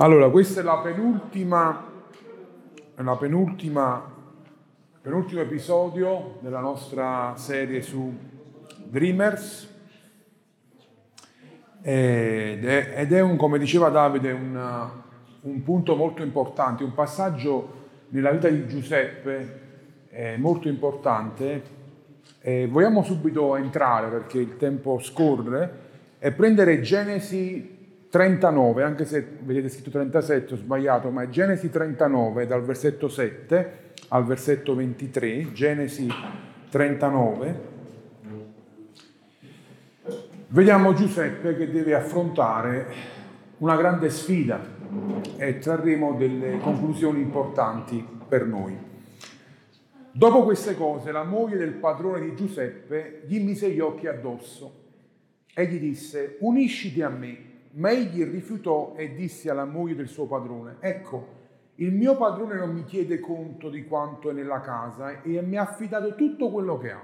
Allora, questa è la penultima, la penultima, penultimo episodio della nostra serie su Dreamers ed è, ed è un, come diceva Davide, un, un, punto molto importante, un passaggio nella vita di Giuseppe eh, molto importante. Eh, vogliamo subito entrare perché il tempo scorre e prendere Genesi 39, anche se vedete scritto 37, ho sbagliato, ma è Genesi 39 dal versetto 7 al versetto 23, Genesi 39. Vediamo Giuseppe che deve affrontare una grande sfida e trarremo delle conclusioni importanti per noi. Dopo queste cose, la moglie del padrone di Giuseppe gli mise gli occhi addosso e gli disse, unisciti a me ma egli rifiutò e disse alla moglie del suo padrone, ecco, il mio padrone non mi chiede conto di quanto è nella casa e mi ha affidato tutto quello che ha.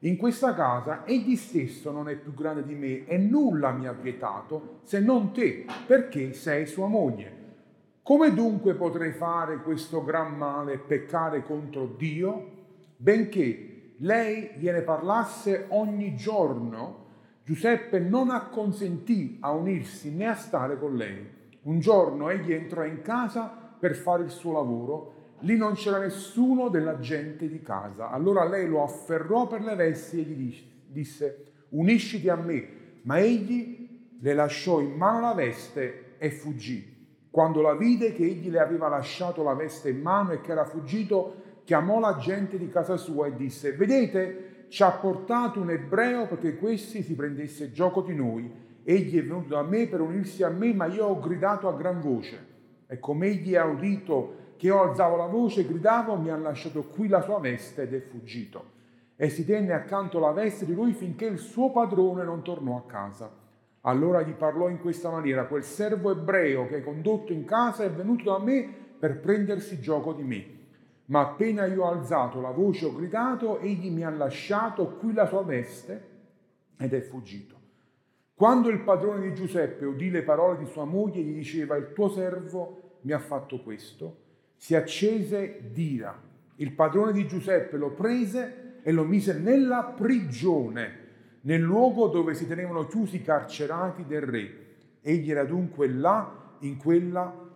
In questa casa egli stesso non è più grande di me e nulla mi ha vietato se non te, perché sei sua moglie. Come dunque potrei fare questo gran male e peccare contro Dio, benché lei gliene parlasse ogni giorno? Giuseppe non acconsentì a unirsi né a stare con lei. Un giorno egli entrò in casa per fare il suo lavoro. Lì non c'era nessuno della gente di casa. Allora lei lo afferrò per le vesti e gli disse, unisciti a me. Ma egli le lasciò in mano la veste e fuggì. Quando la vide che egli le aveva lasciato la veste in mano e che era fuggito, chiamò la gente di casa sua e disse, vedete, ci ha portato un ebreo perché questi si prendesse gioco di noi. Egli è venuto da me per unirsi a me, ma io ho gridato a gran voce. E come egli ha udito che io alzavo la voce, gridavo, mi ha lasciato qui la sua veste ed è fuggito. E si tenne accanto la veste di lui finché il suo padrone non tornò a casa. Allora gli parlò in questa maniera, quel servo ebreo che hai condotto in casa è venuto da me per prendersi gioco di me ma appena io ho alzato la voce ho gridato, egli mi ha lasciato qui la sua veste ed è fuggito. Quando il padrone di Giuseppe udì le parole di sua moglie, gli diceva, il tuo servo mi ha fatto questo, si accese d'ira. Il padrone di Giuseppe lo prese e lo mise nella prigione, nel luogo dove si tenevano chiusi i carcerati del re. Egli era dunque là, in quella prigione.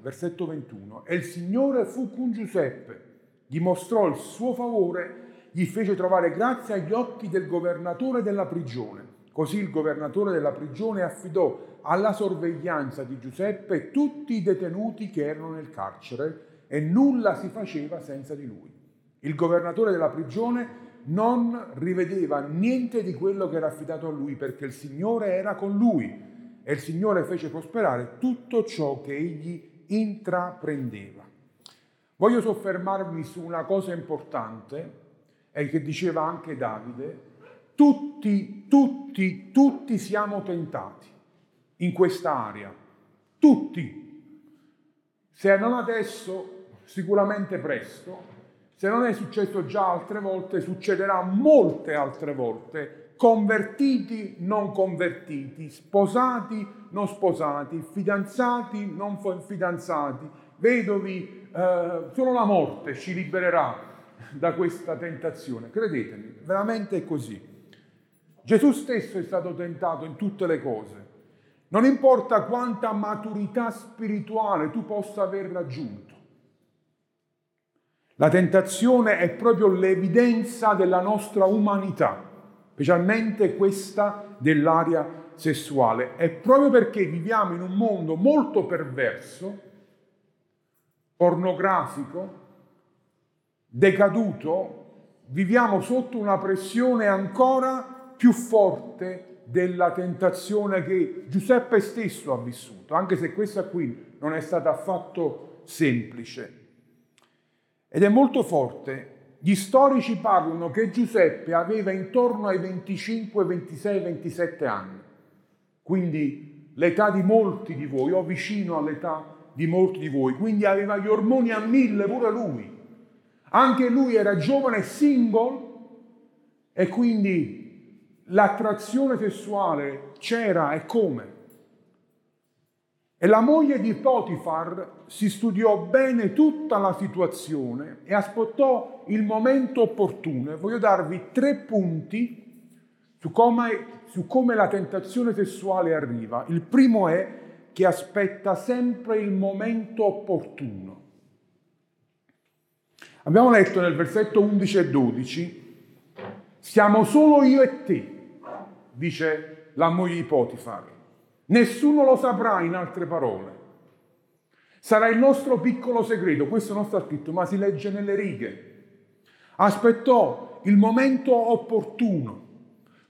Versetto 21. E il Signore fu con Giuseppe, gli mostrò il suo favore, gli fece trovare grazia agli occhi del governatore della prigione. Così il governatore della prigione affidò alla sorveglianza di Giuseppe tutti i detenuti che erano nel carcere e nulla si faceva senza di lui. Il governatore della prigione non rivedeva niente di quello che era affidato a lui perché il Signore era con lui e il Signore fece prosperare tutto ciò che egli intraprendeva. Voglio soffermarmi su una cosa importante e che diceva anche Davide, tutti, tutti, tutti siamo tentati in questa area, tutti. Se non adesso, sicuramente presto, se non è successo già altre volte, succederà molte altre volte convertiti, non convertiti, sposati, non sposati, fidanzati, non fidanzati, vedovi, eh, solo la morte ci libererà da questa tentazione. Credetemi, veramente è così. Gesù stesso è stato tentato in tutte le cose. Non importa quanta maturità spirituale tu possa aver raggiunto. La tentazione è proprio l'evidenza della nostra umanità specialmente questa dell'aria sessuale. È proprio perché viviamo in un mondo molto perverso, pornografico, decaduto, viviamo sotto una pressione ancora più forte della tentazione che Giuseppe stesso ha vissuto, anche se questa qui non è stata affatto semplice. Ed è molto forte gli storici parlano che Giuseppe aveva intorno ai 25, 26, 27 anni, quindi l'età di molti di voi, o vicino all'età di molti di voi, quindi aveva gli ormoni a mille pure lui. Anche lui era giovane single e quindi l'attrazione sessuale c'era e come. E la moglie di Potifar si studiò bene tutta la situazione e aspettò il momento opportuno. E voglio darvi tre punti su come, su come la tentazione sessuale arriva. Il primo è che aspetta sempre il momento opportuno. Abbiamo letto nel versetto 11 e 12, siamo solo io e te, dice la moglie di Potifar. Nessuno lo saprà in altre parole. Sarà il nostro piccolo segreto, questo non sta scritto, ma si legge nelle righe. Aspettò il momento opportuno,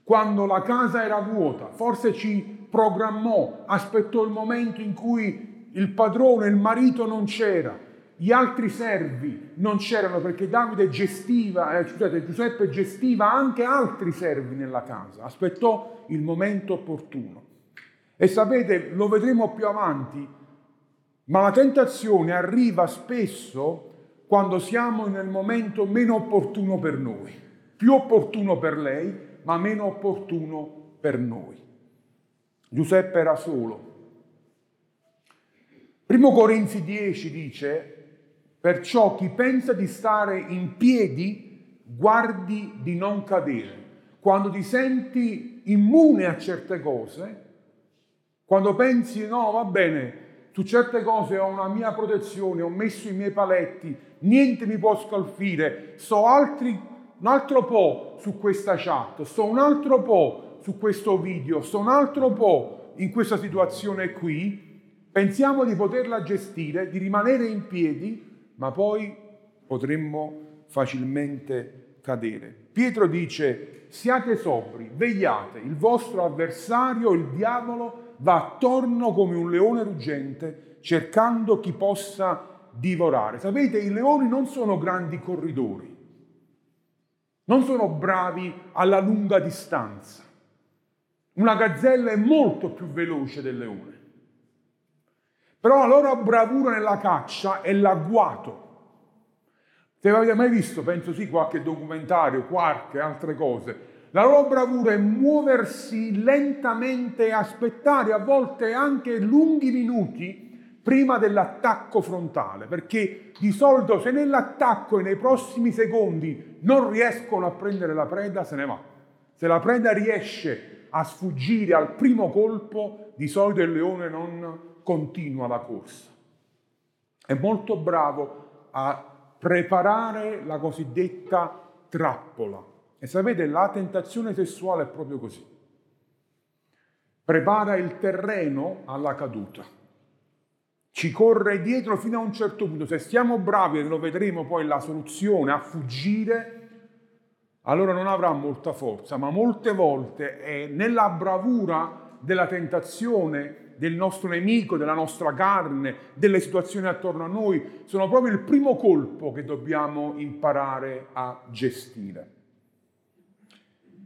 quando la casa era vuota, forse ci programmò, aspettò il momento in cui il padrone, il marito non c'era, gli altri servi non c'erano perché Davide gestiva, eh, scusate, Giuseppe gestiva anche altri servi nella casa, aspettò il momento opportuno. E sapete, lo vedremo più avanti, ma la tentazione arriva spesso quando siamo nel momento meno opportuno per noi, più opportuno per lei, ma meno opportuno per noi. Giuseppe era solo. Primo Corinzi 10 dice, perciò chi pensa di stare in piedi, guardi di non cadere. Quando ti senti immune a certe cose, quando pensi, no, va bene, su certe cose ho una mia protezione, ho messo i miei paletti, niente mi può scalfire, so altri, un altro po' su questa chat, so un altro po' su questo video, so un altro po' in questa situazione qui, pensiamo di poterla gestire, di rimanere in piedi, ma poi potremmo facilmente cadere. Pietro dice, siate sobri, vegliate, il vostro avversario, il diavolo, va attorno come un leone ruggente cercando chi possa divorare. Sapete, i leoni non sono grandi corridori, non sono bravi alla lunga distanza. Una gazzella è molto più veloce del leone. Però la loro bravura nella caccia è l'agguato. Se avete mai visto, penso sì, qualche documentario, qualche altre cose, la loro bravura è muoversi lentamente e aspettare a volte anche lunghi minuti prima dell'attacco frontale, perché di solito se nell'attacco e nei prossimi secondi non riescono a prendere la preda, se ne va. Se la preda riesce a sfuggire al primo colpo, di solito il leone non continua la corsa. È molto bravo a preparare la cosiddetta trappola e sapete, la tentazione sessuale è proprio così. Prepara il terreno alla caduta. Ci corre dietro fino a un certo punto. Se stiamo bravi, e lo vedremo poi la soluzione, a fuggire, allora non avrà molta forza, ma molte volte è nella bravura della tentazione del nostro nemico, della nostra carne, delle situazioni attorno a noi, sono proprio il primo colpo che dobbiamo imparare a gestire.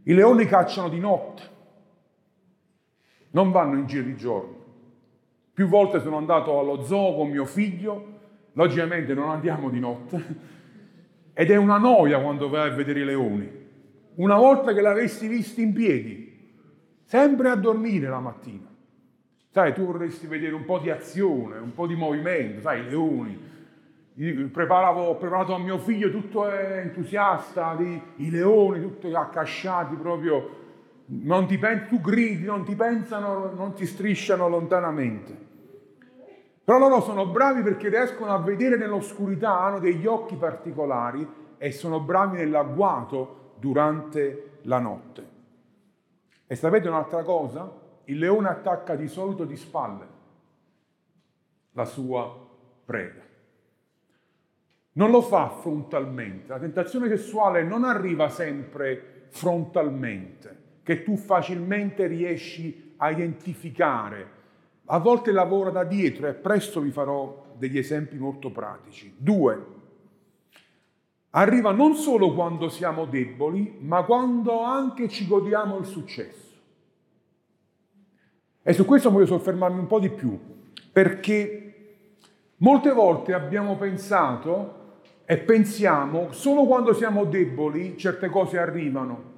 I leoni cacciano di notte, non vanno in giro di giorno. Più volte sono andato allo zoo con mio figlio, logicamente non andiamo di notte, ed è una noia quando vai a vedere i leoni. Una volta che l'avessi visti in piedi, sempre a dormire la mattina. Sai, tu vorresti vedere un po' di azione, un po' di movimento, sai, i leoni, Preparavo, ho preparato a mio figlio tutto entusiasta, di, i leoni tutti accasciati proprio, non ti pen- tu gridi, non ti pensano, non ti strisciano lontanamente. Però loro sono bravi perché riescono a vedere nell'oscurità, hanno degli occhi particolari e sono bravi nell'agguato durante la notte. E sapete un'altra cosa? Il leone attacca di solito di spalle la sua preda non lo fa frontalmente. La tentazione sessuale non arriva sempre frontalmente, che tu facilmente riesci a identificare. A volte lavora da dietro e presto vi farò degli esempi molto pratici. Due, arriva non solo quando siamo deboli, ma quando anche ci godiamo il successo. E su questo voglio soffermarmi un po' di più, perché molte volte abbiamo pensato e pensiamo solo quando siamo deboli certe cose arrivano.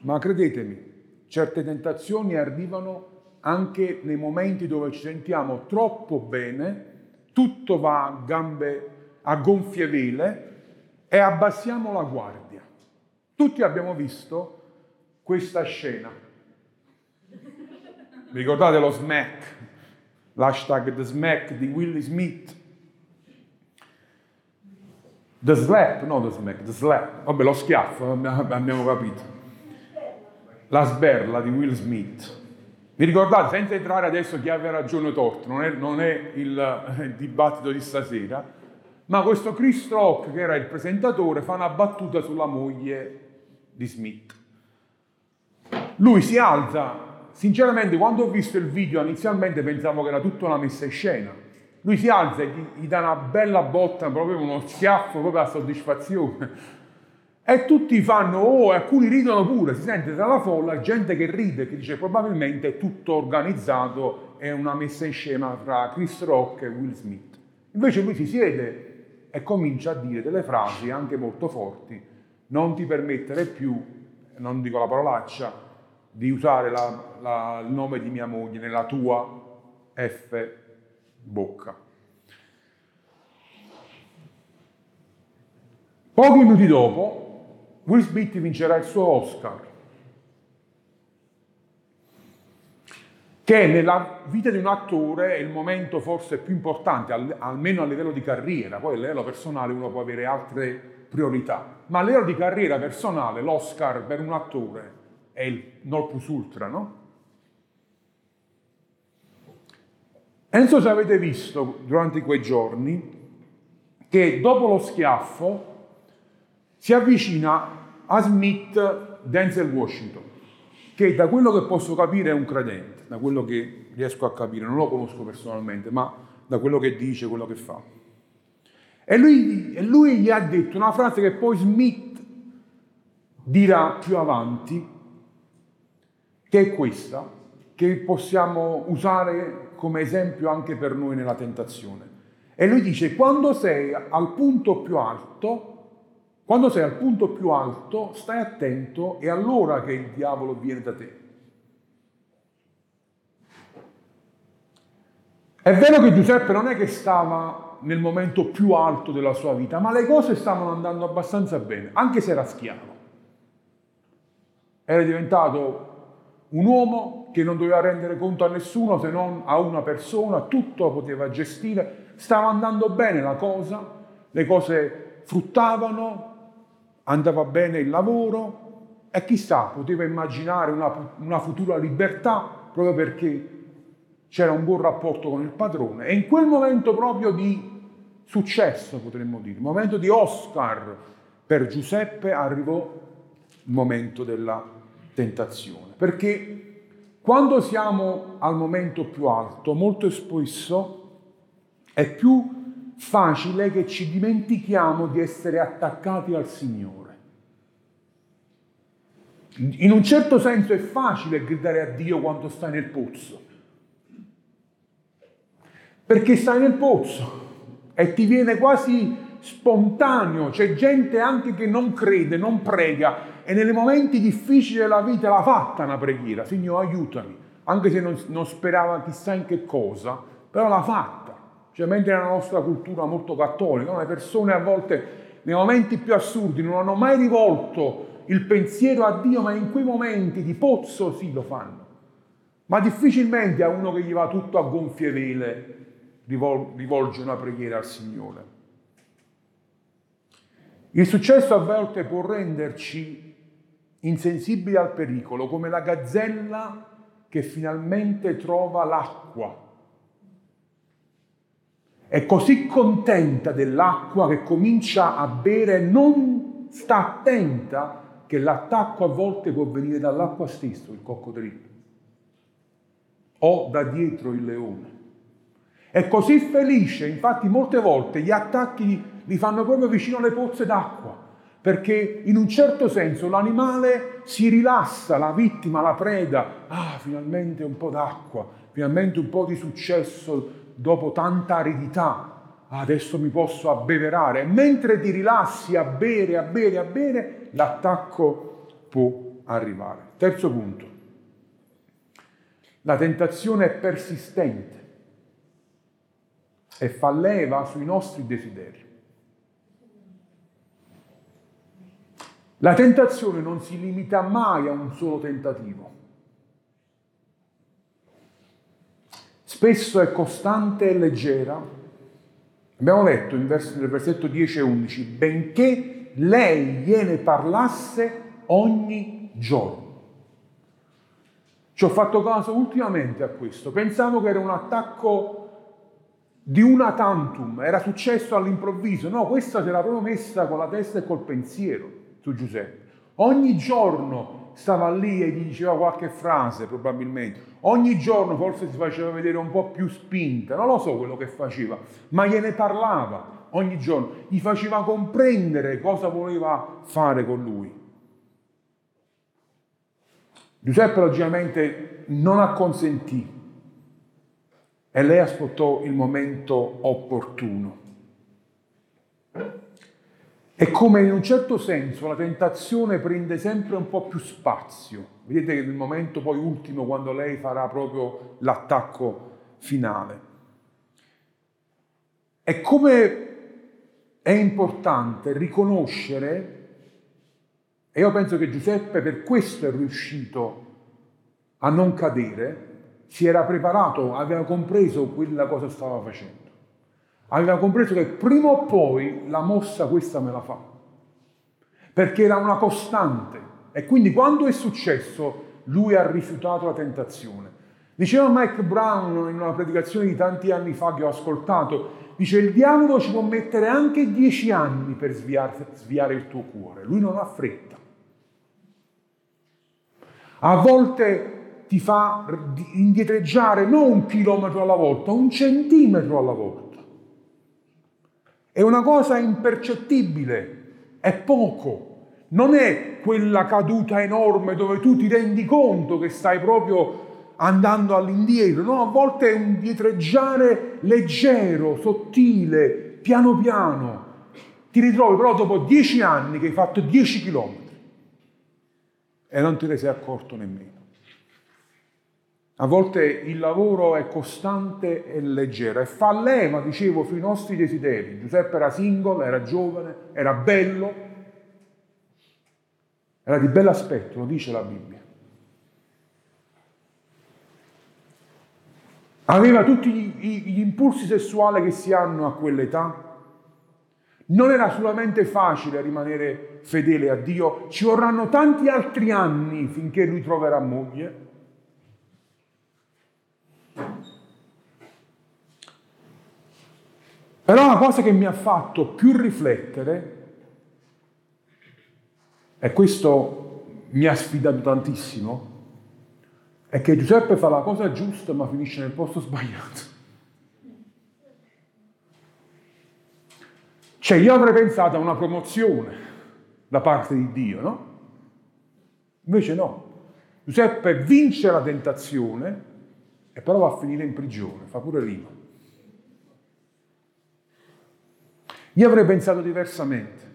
Ma credetemi, certe tentazioni arrivano anche nei momenti dove ci sentiamo troppo bene, tutto va a gambe a gonfie vele e abbassiamo la guardia. Tutti abbiamo visto questa scena. Ricordate lo smack? L'hashtag The Smack di Willie Smith. The slap, no the smack, the slap. Vabbè, lo schiaffo, abbiamo capito. La sberla di Will Smith. Vi ricordate, senza entrare adesso chi aveva ragione o torto, non è, non è il, il, dibattito di stasera, ma questo Chris Rock, che era il presentatore, fa una battuta sulla moglie di Smith. Lui si alza, sinceramente quando ho visto il video inizialmente pensavo che era tutta una messa in scena. Lui si alza e gli, gli dà una bella botta, proprio uno schiaffo, proprio a soddisfazione. E tutti fanno, oh, e alcuni ridono pure, si sente tra la folla gente che ride, che dice probabilmente è tutto organizzato, è una messa in scena tra Chris Rock e Will Smith. Invece lui si siede e comincia a dire delle frasi anche molto forti, non ti permettere più, non dico la parolaccia, di usare la, la, il nome di mia moglie nella tua F bocca. Pochi minuti dopo, Will Smith vincerà il suo Oscar, che nella vita di un attore è il momento forse più importante, almeno a livello di carriera, poi a livello personale uno può avere altre priorità, ma a livello di carriera personale l'Oscar per un attore è il non plus ultra, no? E non so se avete visto durante quei giorni che dopo lo schiaffo si avvicina a Smith Denzel Washington, che da quello che posso capire è un credente, da quello che riesco a capire, non lo conosco personalmente, ma da quello che dice, quello che fa. E lui, lui gli ha detto una frase che poi Smith dirà più avanti, che è questa, che possiamo usare come esempio anche per noi nella tentazione. E lui dice, quando sei al punto più alto, quando sei al punto più alto, stai attento, è allora che il diavolo viene da te. È vero che Giuseppe non è che stava nel momento più alto della sua vita, ma le cose stavano andando abbastanza bene, anche se era schiavo. Era diventato un uomo che non doveva rendere conto a nessuno se non a una persona, tutto lo poteva gestire, stava andando bene la cosa, le cose fruttavano, andava bene il lavoro e chissà, poteva immaginare una, una futura libertà proprio perché c'era un buon rapporto con il padrone. E in quel momento proprio di successo, potremmo dire, momento di Oscar per Giuseppe arrivò il momento della tentazione. Perché quando siamo al momento più alto, molto spesso è più facile che ci dimentichiamo di essere attaccati al Signore. In un certo senso è facile gridare a Dio quando stai nel pozzo, perché stai nel pozzo e ti viene quasi spontaneo, c'è gente anche che non crede, non prega, e nei momenti difficili della vita l'ha fatta una preghiera, Signore aiutami, anche se non, non sperava chissà in che cosa, però l'ha fatta. Cioè, mentre nella nostra cultura molto cattolica, le persone a volte nei momenti più assurdi non hanno mai rivolto il pensiero a Dio, ma in quei momenti di pozzo sì lo fanno. Ma difficilmente a uno che gli va tutto a gonfie vele rivolge una preghiera al Signore. Il successo a volte può renderci insensibili al pericolo, come la gazzella che finalmente trova l'acqua. È così contenta dell'acqua che comincia a bere non sta attenta che l'attacco a volte può venire dall'acqua stesso, il coccodrillo, o da dietro il leone. È così felice, infatti molte volte gli attacchi li fanno proprio vicino alle pozze d'acqua perché in un certo senso l'animale si rilassa, la vittima, la preda, ah, finalmente un po' d'acqua, finalmente un po' di successo dopo tanta aridità, adesso mi posso abbeverare. mentre ti rilassi a bere, a bere, a bere, l'attacco può arrivare. Terzo punto. La tentazione è persistente e fa leva sui nostri desideri. La tentazione non si limita mai a un solo tentativo. Spesso è costante e leggera. Abbiamo letto nel versetto 10 e 11, benché lei gliene parlasse ogni giorno. Ci ho fatto caso ultimamente a questo. Pensavo che era un attacco di una tantum, era successo all'improvviso. No, questa se l'ha proprio messa con la testa e col pensiero su Giuseppe. Ogni giorno stava lì e gli diceva qualche frase, probabilmente. Ogni giorno forse si faceva vedere un po' più spinta, non lo so quello che faceva, ma gliene parlava ogni giorno, gli faceva comprendere cosa voleva fare con lui. Giuseppe logicamente non acconsentì e lei aspettò il momento opportuno. È come in un certo senso la tentazione prende sempre un po' più spazio. Vedete che nel momento poi ultimo, quando lei farà proprio l'attacco finale. E come è importante riconoscere, e io penso che Giuseppe per questo è riuscito a non cadere, si era preparato, aveva compreso quella cosa stava facendo aveva compreso che prima o poi la mossa questa me la fa, perché era una costante. E quindi quando è successo, lui ha rifiutato la tentazione. Diceva Mike Brown in una predicazione di tanti anni fa che ho ascoltato, dice il diavolo ci può mettere anche dieci anni per sviare, sviare il tuo cuore, lui non ha fretta. A volte ti fa indietreggiare non un chilometro alla volta, un centimetro alla volta. È una cosa impercettibile, è poco. Non è quella caduta enorme dove tu ti rendi conto che stai proprio andando all'indietro, no, a volte è un dietreggiare leggero, sottile, piano piano. Ti ritrovi però dopo dieci anni che hai fatto dieci chilometri e non te ne sei accorto nemmeno. A volte il lavoro è costante e leggero e fa leva, dicevo, sui nostri desideri. Giuseppe era single, era giovane, era bello, era di bell'aspetto, lo dice la Bibbia. Aveva tutti gli, gli impulsi sessuali che si hanno a quell'età. Non era solamente facile rimanere fedele a Dio, ci vorranno tanti altri anni finché lui troverà moglie. Però la cosa che mi ha fatto più riflettere, e questo mi ha sfidato tantissimo, è che Giuseppe fa la cosa giusta ma finisce nel posto sbagliato. Cioè io avrei pensato a una promozione da parte di Dio, no? Invece no. Giuseppe vince la tentazione e però va a finire in prigione, fa pure rima. Io avrei pensato diversamente.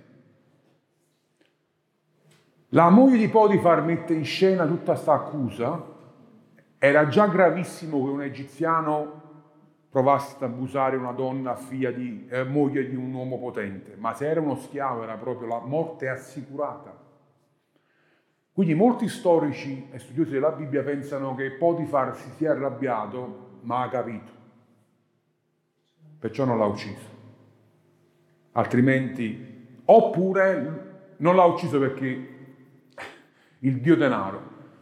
La moglie di Potifar mette in scena tutta questa accusa. Era già gravissimo che un egiziano provasse ad abusare una donna figlia di, eh, moglie di un uomo potente, ma se era uno schiavo era proprio la morte assicurata. Quindi molti storici e studiosi della Bibbia pensano che Potifar si sia arrabbiato, ma ha capito. Perciò non l'ha ucciso altrimenti, oppure non l'ha ucciso perché il dio denaro,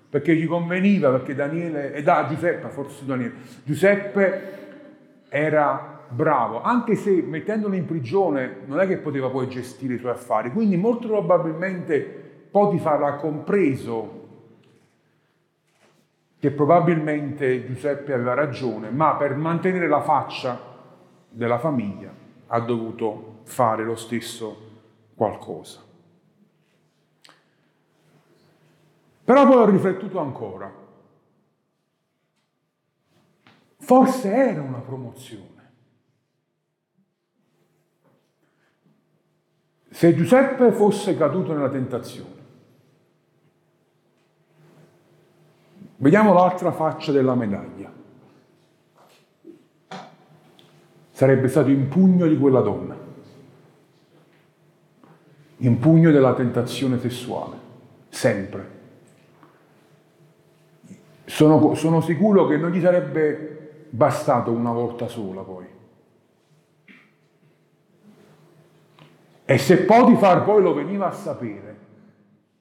perché gli conveniva, perché Daniele, ed ah, Giuseppe, forse Daniele, Giuseppe era bravo, anche se mettendolo in prigione non è che poteva poi gestire i suoi affari, quindi molto probabilmente Potifar ha compreso che probabilmente Giuseppe aveva ragione, ma per mantenere la faccia della famiglia ha dovuto fare lo stesso qualcosa. Però poi ho riflettuto ancora. Forse era una promozione. Se Giuseppe fosse caduto nella tentazione, Vediamo l'altra faccia della medaglia. Sarebbe stato in pugno di quella donna, in pugno della tentazione sessuale, sempre. Sono, sono sicuro che non gli sarebbe bastato una volta sola poi. E se Potifar poi lo veniva a sapere,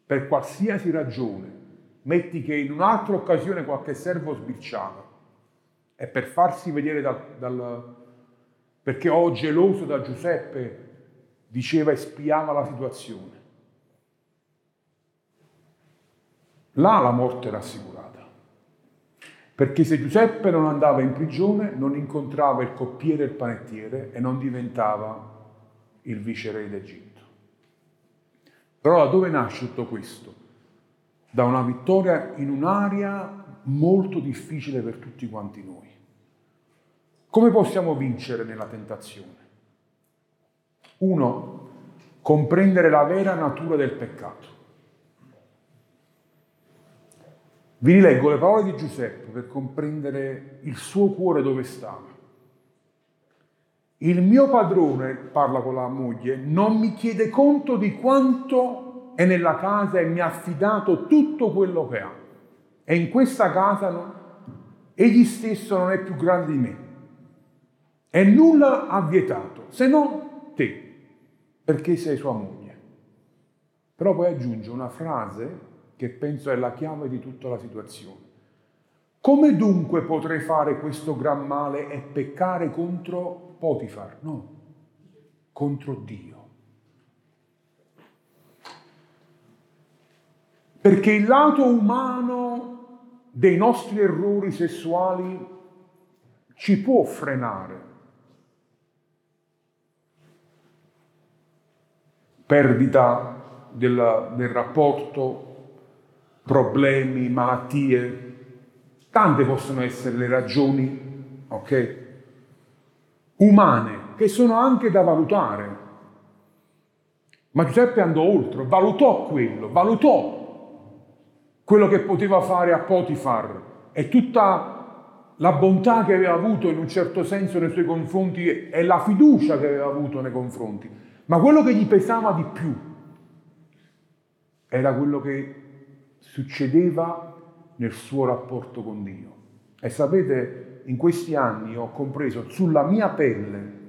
per qualsiasi ragione, metti che in un'altra occasione qualche servo sbirciava, e per farsi vedere dal, dal perché o geloso da Giuseppe diceva e spiava la situazione. Là la morte era assicurata. Perché se Giuseppe non andava in prigione, non incontrava il coppiere e il panettiere e non diventava il viceré d'Egitto. Però da dove nasce tutto questo? Da una vittoria in un'area molto difficile per tutti quanti noi. Come possiamo vincere nella tentazione? Uno, comprendere la vera natura del peccato. Vi rileggo le parole di Giuseppe per comprendere il suo cuore dove stava. Il mio padrone, parla con la moglie, non mi chiede conto di quanto è nella casa e mi ha affidato tutto quello che ha. E in questa casa no, egli stesso non è più grande di me. E nulla ha vietato, se non perché sei sua moglie. Però poi aggiunge una frase che penso è la chiave di tutta la situazione. Come dunque potrei fare questo gran male e peccare contro Potifar? No, contro Dio. Perché il lato umano dei nostri errori sessuali ci può frenare. Perdita del, del rapporto problemi, malattie, tante possono essere le ragioni, ok? Umane, che sono anche da valutare. Ma Giuseppe andò oltre, valutò quello, valutò quello che poteva fare a Potifar e tutta la bontà che aveva avuto in un certo senso nei suoi confronti e la fiducia che aveva avuto nei confronti. Ma quello che gli pesava di più era quello che succedeva nel suo rapporto con Dio. E sapete, in questi anni ho compreso sulla mia pelle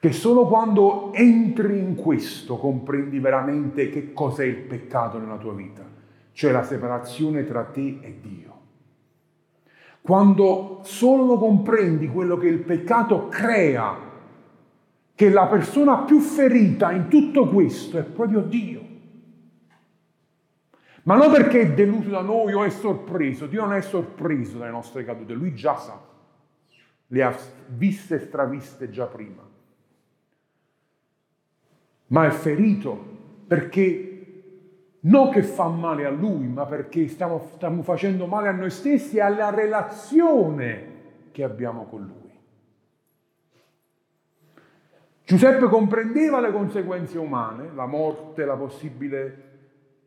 che solo quando entri in questo comprendi veramente che cos'è il peccato nella tua vita, cioè la separazione tra te e Dio. Quando solo comprendi quello che il peccato crea, che la persona più ferita in tutto questo è proprio Dio. Ma non perché è deluso da noi o è sorpreso, Dio non è sorpreso dalle nostre cadute, Lui già sa, le ha viste e straviste già prima. Ma è ferito perché non che fa male a Lui, ma perché stiamo, stiamo facendo male a noi stessi e alla relazione che abbiamo con Lui. Giuseppe comprendeva le conseguenze umane, la morte, la possibile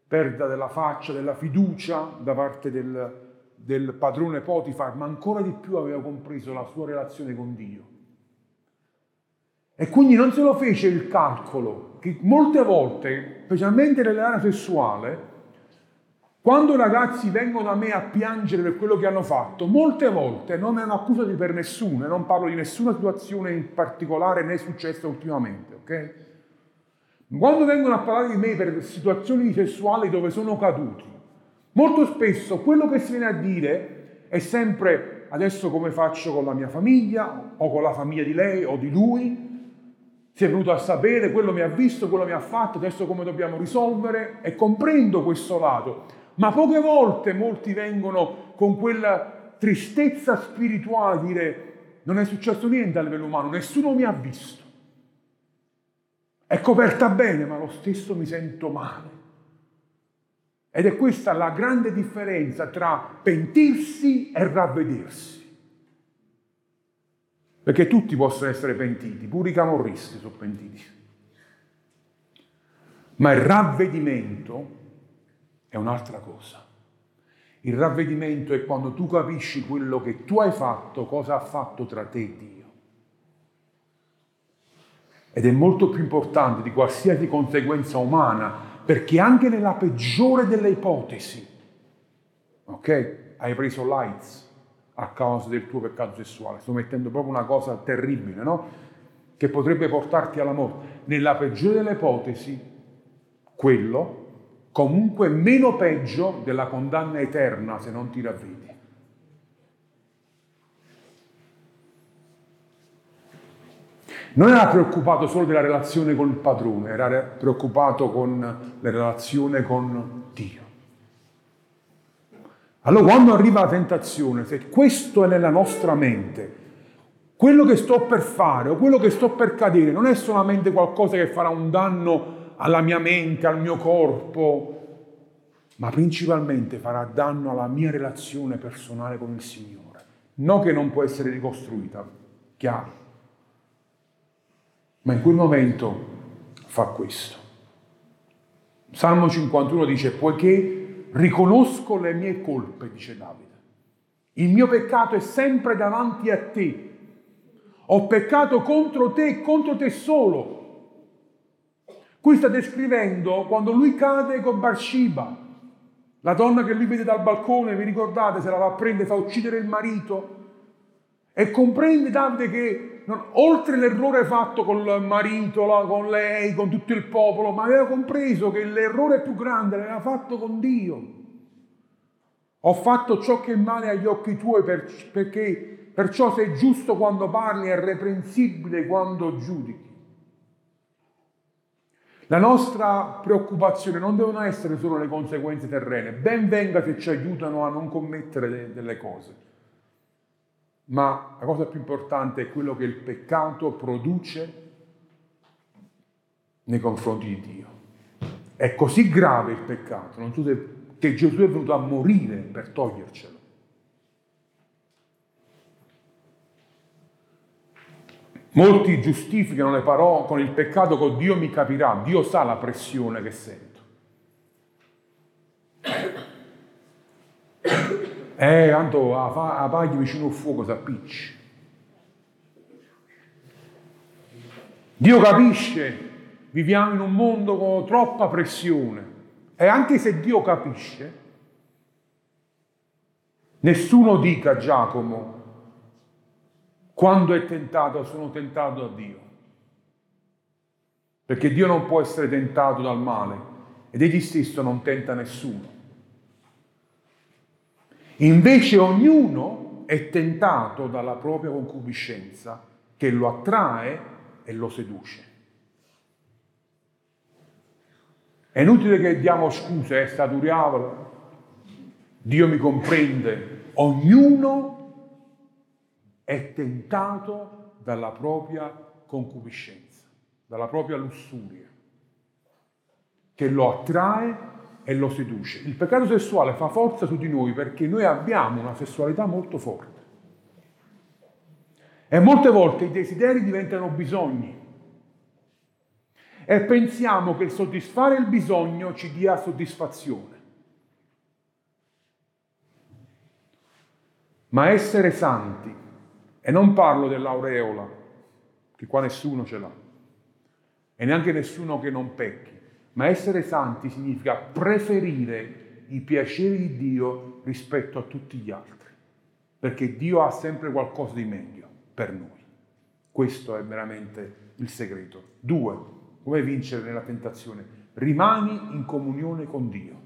perdita della faccia, della fiducia da parte del, del padrone Potifar, ma ancora di più aveva compreso la sua relazione con Dio. E quindi non se lo fece il calcolo che molte volte, specialmente nell'area sessuale, quando ragazzi vengono a me a piangere per quello che hanno fatto, molte volte non hanno accusati per nessuno, non parlo di nessuna situazione in particolare né successa ultimamente, ok? Quando vengono a parlare di me per situazioni sessuali dove sono caduti, molto spesso quello che si viene a dire è sempre adesso come faccio con la mia famiglia o con la famiglia di lei o di lui, si è venuto a sapere, quello mi ha visto, quello mi ha fatto, adesso come dobbiamo risolvere e comprendo questo lato, ma poche volte molti vengono con quella tristezza spirituale, dire non è successo niente a livello umano, nessuno mi ha visto. È coperta bene, ma lo stesso mi sento male. Ed è questa la grande differenza tra pentirsi e ravvedersi. Perché tutti possono essere pentiti, pure i camorristi sono pentiti. Ma il ravvedimento è un'altra cosa. Il ravvedimento è quando tu capisci quello che tu hai fatto, cosa ha fatto tra te e Dio. Ed è molto più importante di qualsiasi conseguenza umana, perché anche nella peggiore delle ipotesi, ok? Hai preso lights a causa del tuo peccato sessuale. Sto mettendo proprio una cosa terribile, no? Che potrebbe portarti alla morte. Nella peggiore delle ipotesi, quello comunque meno peggio della condanna eterna se non ti ravvedi. Non era preoccupato solo della relazione con il padrone, era preoccupato con la relazione con Dio. Allora quando arriva la tentazione, se questo è nella nostra mente, quello che sto per fare o quello che sto per cadere non è solamente qualcosa che farà un danno alla mia mente, al mio corpo, ma principalmente farà danno alla mia relazione personale con il Signore. Non che non può essere ricostruita, chiaro, ma in quel momento fa questo. Salmo 51 dice, poiché riconosco le mie colpe, dice Davide, il mio peccato è sempre davanti a te, ho peccato contro te e contro te solo. Qui sta descrivendo quando lui cade con Barshiba, la donna che lui vede dal balcone, vi ricordate, se la va a prendere, fa uccidere il marito. E comprende Davide che non, oltre l'errore fatto con il marito, con lei, con tutto il popolo, ma aveva compreso che l'errore più grande l'aveva fatto con Dio. Ho fatto ciò che è male agli occhi tuoi perché perciò sei giusto quando parli e reprensibile quando giudichi. La nostra preoccupazione non devono essere solo le conseguenze terrene, ben venga se ci aiutano a non commettere delle cose, ma la cosa più importante è quello che il peccato produce nei confronti di Dio. È così grave il peccato che Gesù è venuto a morire per togliercelo. Molti giustificano le parole con il peccato che Dio mi capirà, Dio sa la pressione che sento. Eh, tanto a, a paglia vicino al fuoco si appicci. Dio capisce, viviamo in un mondo con troppa pressione e anche se Dio capisce, nessuno dica Giacomo, quando è tentato, sono tentato da Dio. Perché Dio non può essere tentato dal male ed egli stesso non tenta nessuno. Invece ognuno è tentato dalla propria concupiscenza che lo attrae e lo seduce. È inutile che diamo scuse, è stato diavolo, Dio mi comprende. Ognuno è tentato dalla propria concupiscenza, dalla propria lussuria, che lo attrae e lo seduce. Il peccato sessuale fa forza su di noi perché noi abbiamo una sessualità molto forte. E molte volte i desideri diventano bisogni. E pensiamo che il soddisfare il bisogno ci dia soddisfazione. Ma essere santi e non parlo dell'aureola, che qua nessuno ce l'ha, e neanche nessuno che non pecchi, ma essere santi significa preferire i piaceri di Dio rispetto a tutti gli altri, perché Dio ha sempre qualcosa di meglio per noi. Questo è veramente il segreto. Due, come vincere nella tentazione? Rimani in comunione con Dio.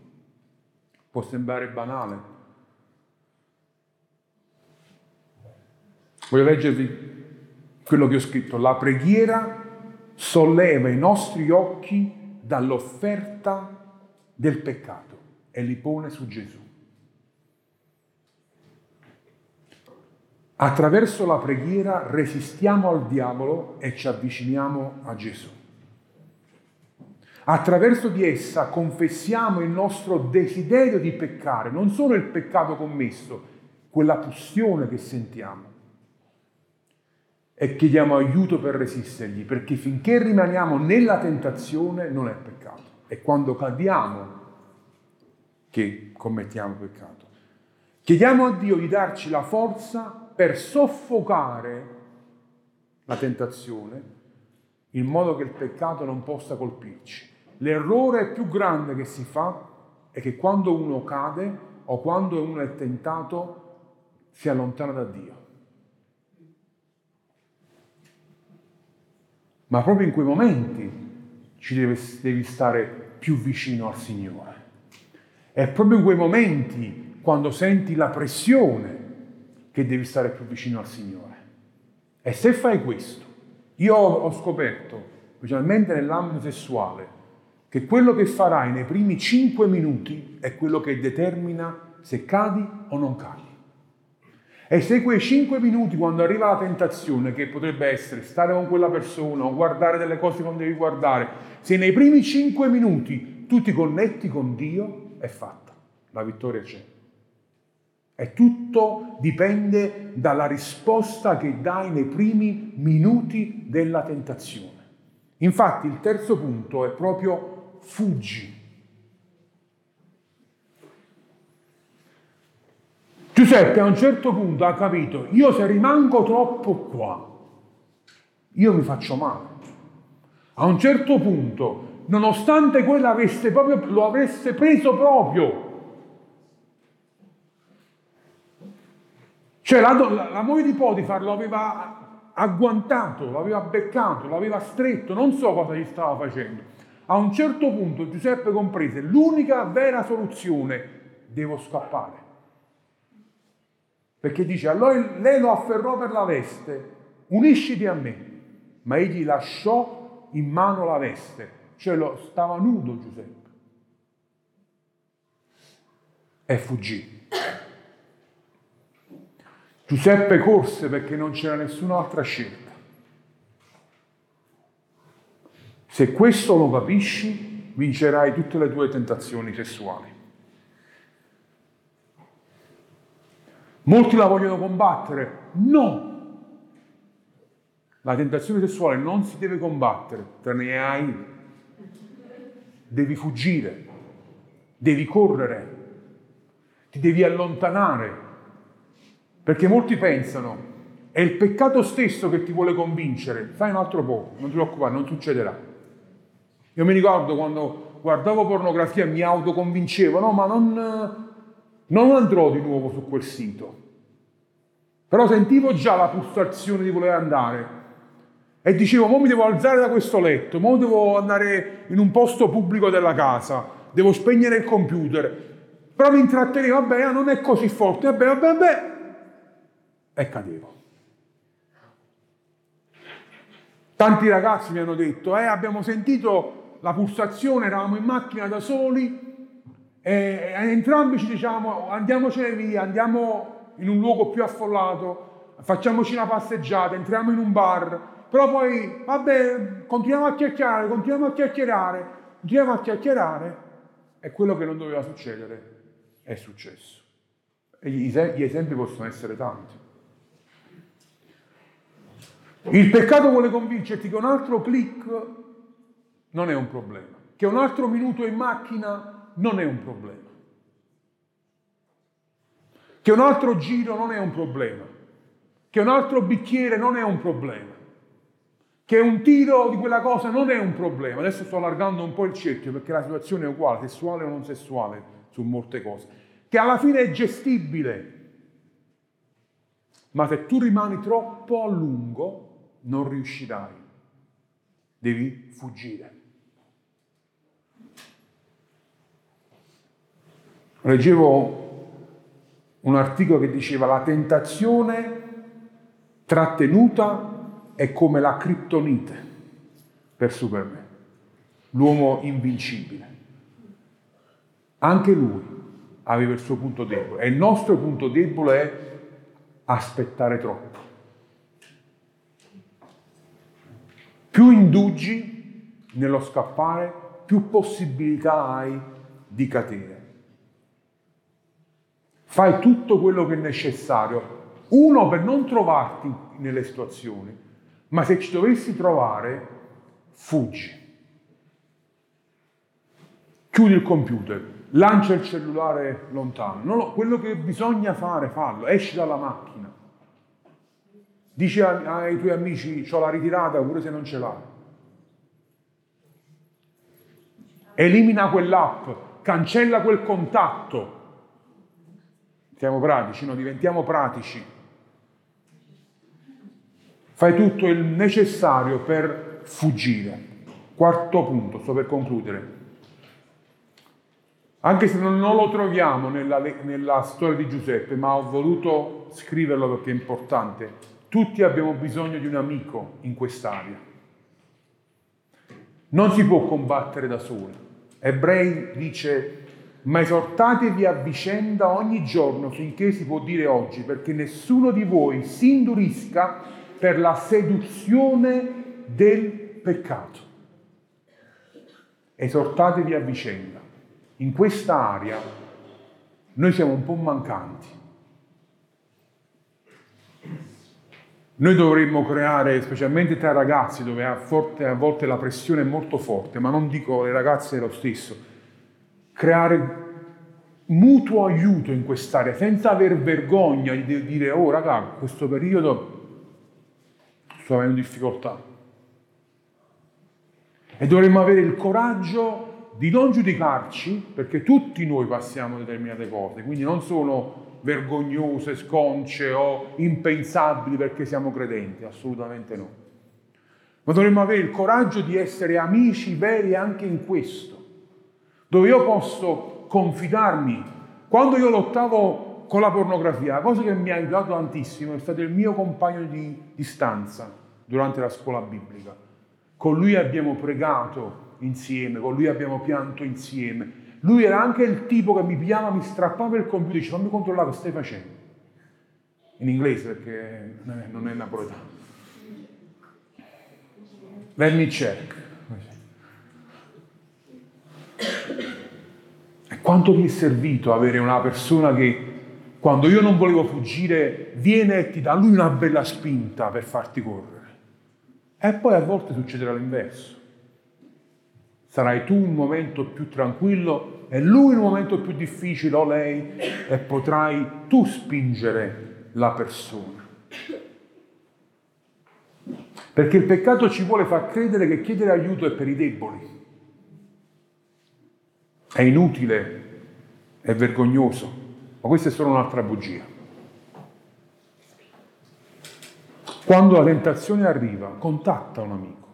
Può sembrare banale, Voglio leggervi quello che ho scritto. La preghiera solleva i nostri occhi dall'offerta del peccato e li pone su Gesù. Attraverso la preghiera resistiamo al diavolo e ci avviciniamo a Gesù. Attraverso di essa confessiamo il nostro desiderio di peccare, non solo il peccato commesso, quella pulsione che sentiamo e chiediamo aiuto per resistergli, perché finché rimaniamo nella tentazione non è peccato. È quando cadiamo che commettiamo peccato. Chiediamo a Dio di darci la forza per soffocare la tentazione in modo che il peccato non possa colpirci. L'errore più grande che si fa è che quando uno cade o quando uno è tentato si allontana da Dio. Ma proprio in quei momenti ci deve, devi stare più vicino al Signore. È proprio in quei momenti, quando senti la pressione, che devi stare più vicino al Signore. E se fai questo, io ho scoperto, specialmente nell'ambito sessuale, che quello che farai nei primi cinque minuti è quello che determina se cadi o non cadi. E se quei cinque minuti, quando arriva la tentazione, che potrebbe essere stare con quella persona o guardare delle cose che non devi guardare, se nei primi cinque minuti tu ti connetti con Dio, è fatta, la vittoria c'è. E tutto dipende dalla risposta che dai nei primi minuti della tentazione. Infatti il terzo punto è proprio fuggi. Giuseppe a un certo punto ha capito, io se rimango troppo qua, io mi faccio male. A un certo punto, nonostante quello avesse proprio, lo avesse preso proprio, Cioè la, la, la moglie di Potifar lo aveva agguantato, lo aveva beccato, lo aveva stretto, non so cosa gli stava facendo. A un certo punto Giuseppe comprese l'unica vera soluzione, devo scappare. Perché dice, allora lei lo afferrò per la veste, unisciti a me, ma egli lasciò in mano la veste, cioè lo, stava nudo Giuseppe. E fuggì. Giuseppe corse perché non c'era nessun'altra scelta. Se questo lo capisci, vincerai tutte le tue tentazioni sessuali. Molti la vogliono combattere. No! La tentazione sessuale non si deve combattere, te ne hai. Devi fuggire, devi correre, ti devi allontanare perché molti pensano, è il peccato stesso che ti vuole convincere, fai un altro po', non ti preoccupare, non succederà. Io mi ricordo quando guardavo pornografia mi autoconvincevo, no, ma non, non andrò di nuovo su quel sito. Però sentivo già la pulsazione di voler andare e dicevo, mo mi devo alzare da questo letto, mo devo andare in un posto pubblico della casa, devo spegnere il computer. Però mi intrattenevo, vabbè, non è così forte, vabbè, vabbè, vabbè, e cadevo. Tanti ragazzi mi hanno detto, eh, abbiamo sentito la pulsazione, eravamo in macchina da soli e entrambi ci diciamo andiamocene via, andiamo in un luogo più affollato, facciamoci una passeggiata, entriamo in un bar, però poi, vabbè, continuiamo a chiacchierare, continuiamo a chiacchierare, continuiamo a chiacchierare e quello che non doveva succedere è successo. E gli esempi possono essere tanti. Il peccato vuole convincerti che un altro clic non è un problema, che un altro minuto in macchina non è un problema, che un altro giro non è un problema, che un altro bicchiere non è un problema, che un tiro di quella cosa non è un problema. Adesso sto allargando un po' il cerchio perché la situazione è uguale, sessuale o non sessuale, su molte cose, che alla fine è gestibile. Ma se tu rimani troppo a lungo, non riuscirai, devi fuggire. Leggevo un articolo che diceva la tentazione trattenuta è come la criptonite per Superman, l'uomo invincibile. Anche lui aveva il suo punto debole e il nostro punto debole è aspettare troppo. Più indugi nello scappare, più possibilità hai di cadere. Fai tutto quello che è necessario. Uno, per non trovarti nelle situazioni, ma se ci dovessi trovare, fuggi. chiudi il computer, lancia il cellulare lontano. No, quello che bisogna fare, fallo, esci dalla macchina. Dici ai tuoi amici, ho la ritirata pure se non ce l'hai. Elimina quell'app, cancella quel contatto. Siamo pratici, no? diventiamo pratici. Fai tutto il necessario per fuggire. Quarto punto, sto per concludere. Anche se non, lo troviamo nella, nella storia di Giuseppe, ma ho voluto scriverlo perché è importante, tutti abbiamo bisogno di un amico in quest'area. Non si può combattere da soli. Ebrei dice, ma esortatevi a vicenda ogni giorno finché si può dire oggi, perché nessuno di voi si indurisca per la seduzione del peccato. Esortatevi a vicenda. In questa area noi siamo un po' mancanti. Noi dovremmo creare, specialmente tra ragazzi, dove a, forte, a volte la pressione è molto forte, ma non dico le ragazze lo stesso, creare mutuo aiuto in quest'area, senza aver vergogna di dire, oh raga, questo periodo sto avendo difficoltà. E dovremmo avere il coraggio di non giudicarci, perché tutti noi passiamo determinate cose, quindi non sono vergognose, sconce o impensabili perché siamo credenti, assolutamente no. Ma dovremmo avere il coraggio di essere amici veri anche in questo, dove io posso confidarmi. Quando io lottavo con la pornografia, la cosa che mi ha aiutato tantissimo è stato il mio compagno di, di stanza durante la scuola biblica. Con lui abbiamo pregato insieme, con lui abbiamo pianto insieme, lui era anche il tipo che mi pigliava, mi strappava il computer e diceva fammi controllare cosa stai facendo. In inglese perché non è napoletano. Let me check. E quanto mi è servito avere una persona che quando io non volevo fuggire viene e ti dà lui una bella spinta per farti correre. E poi a volte succederà l'inverso sarai tu un momento più tranquillo e lui un momento più difficile o lei e potrai tu spingere la persona. Perché il peccato ci vuole far credere che chiedere aiuto è per i deboli. È inutile, è vergognoso, ma questa è solo un'altra bugia. Quando la tentazione arriva, contatta un amico.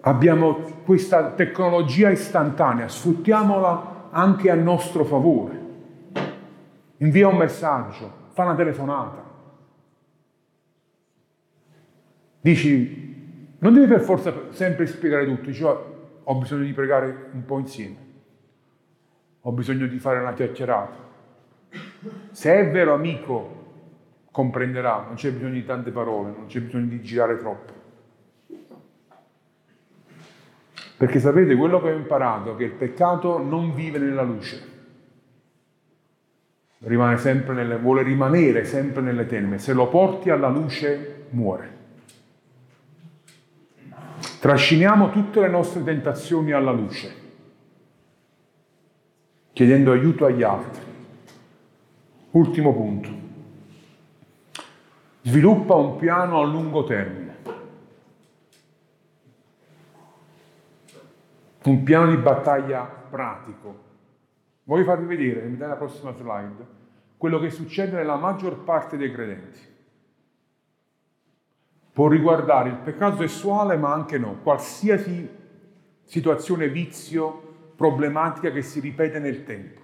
Abbiamo questa tecnologia istantanea, sfruttiamola anche a nostro favore. Invia un messaggio, fa una telefonata. Dici, non devi per forza sempre spiegare tutto, dici, oh, ho bisogno di pregare un po' insieme, ho bisogno di fare una chiacchierata. Se è vero amico, comprenderà, non c'è bisogno di tante parole, non c'è bisogno di girare troppo. Perché sapete, quello che ho imparato che il peccato non vive nella luce, rimane sempre nelle, vuole rimanere sempre nelle tenebre. Se lo porti alla luce, muore. Trasciniamo tutte le nostre tentazioni alla luce, chiedendo aiuto agli altri. Ultimo punto. Sviluppa un piano a lungo termine. un piano di battaglia pratico. Voglio farvi vedere, mi dai la prossima slide, quello che succede nella maggior parte dei credenti. Può riguardare il peccato sessuale, ma anche no, qualsiasi situazione vizio, problematica che si ripete nel tempo.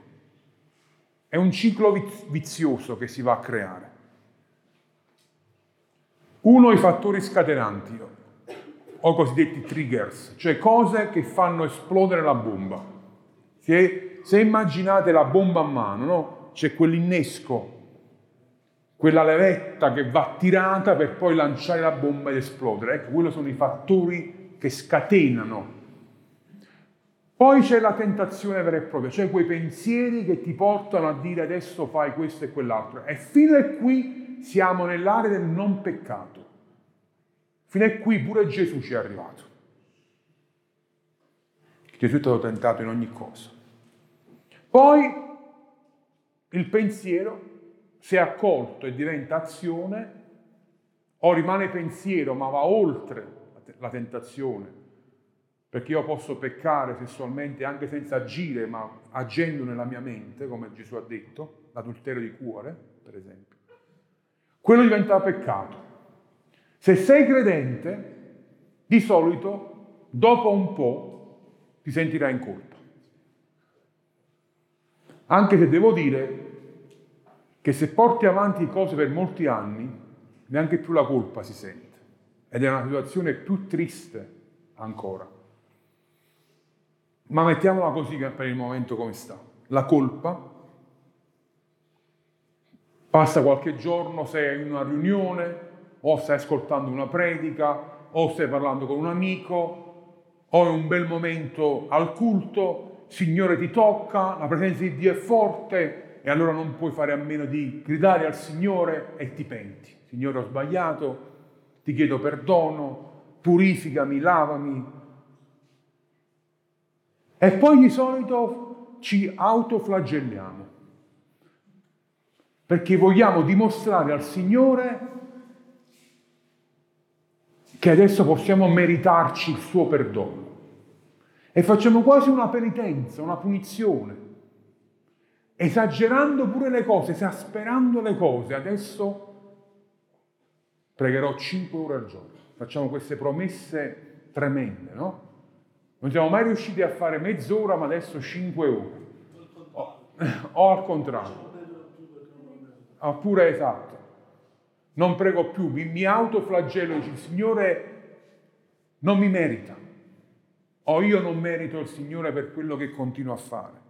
È un ciclo vizioso che si va a creare. Uno, i fattori scatenanti o cosiddetti triggers, cioè cose che fanno esplodere la bomba. Se, se immaginate la bomba a mano, no? c'è quell'innesco, quella levetta che va tirata per poi lanciare la bomba ed esplodere. Ecco, quelli sono i fattori che scatenano. Poi c'è la tentazione vera e propria, cioè quei pensieri che ti portano a dire adesso fai questo e quell'altro. E fino a qui siamo nell'area del non peccato. Fino a qui pure Gesù ci è arrivato. Gesù è stato tentato in ogni cosa. Poi il pensiero, se accolto e diventa azione, o rimane pensiero ma va oltre la tentazione, perché io posso peccare sessualmente anche senza agire, ma agendo nella mia mente, come Gesù ha detto, l'adulterio di cuore, per esempio. Quello diventa peccato. Se sei credente, di solito, dopo un po', ti sentirai in colpa. Anche se devo dire che se porti avanti cose per molti anni, neanche più la colpa si sente. Ed è una situazione più triste ancora. Ma mettiamola così per il momento come sta. La colpa passa qualche giorno, sei in una riunione, o stai ascoltando una predica, o stai parlando con un amico, o è un bel momento al culto, Signore ti tocca, la presenza di Dio è forte e allora non puoi fare a meno di gridare al Signore e ti penti. Signore ho sbagliato, ti chiedo perdono, purificami, lavami. E poi di solito ci autoflagelliamo, perché vogliamo dimostrare al Signore che adesso possiamo meritarci il suo perdono. E facciamo quasi una penitenza, una punizione, esagerando pure le cose, esasperando le cose. Adesso pregherò 5 ore al giorno. Facciamo queste promesse tremende, no? Non siamo mai riusciti a fare mezz'ora, ma adesso 5 ore. O, o al contrario. Oppure esatto non prego più, mi, mi autoflagello e dico, il Signore non mi merita, o io non merito il Signore per quello che continuo a fare.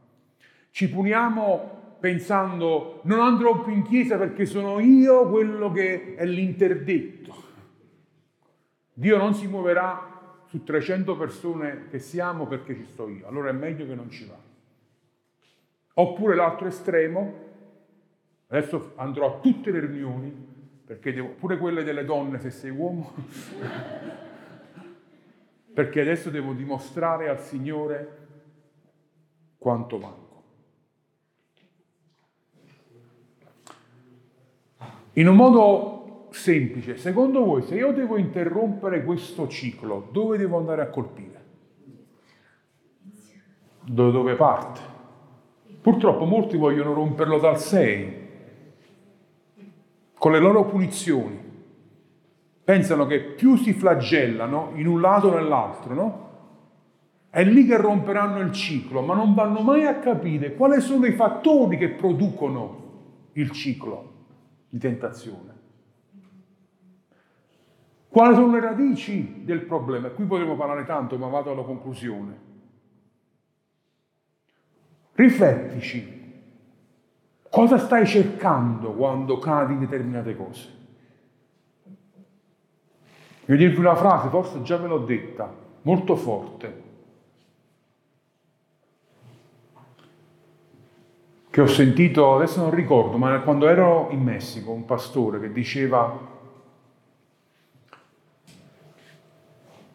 Ci puniamo pensando non andrò più in chiesa perché sono io quello che è l'interdetto. Dio non si muoverà su 300 persone che siamo perché ci sto io, allora è meglio che non ci va. Oppure l'altro estremo, adesso andrò a tutte le riunioni perché devo, pure quelle delle donne se sei uomo, perché adesso devo dimostrare al Signore quanto manco. In un modo semplice, secondo voi, se io devo interrompere questo ciclo, dove devo andare a colpire? Da dove parte? Purtroppo molti vogliono romperlo dal 6, con le loro punizioni. Pensano che più si flagellano in un lato o nell'altro, no? È lì che romperanno il ciclo, ma non vanno mai a capire quali sono i fattori che producono il ciclo di tentazione. Quali sono le radici del problema? Qui potremmo parlare tanto, ma vado alla conclusione. Riflettici Cosa stai cercando quando cadi in determinate cose? Voglio dirvi una frase, forse già ve l'ho detta, molto forte, che ho sentito, adesso non ricordo, ma quando ero in Messico, un pastore che diceva,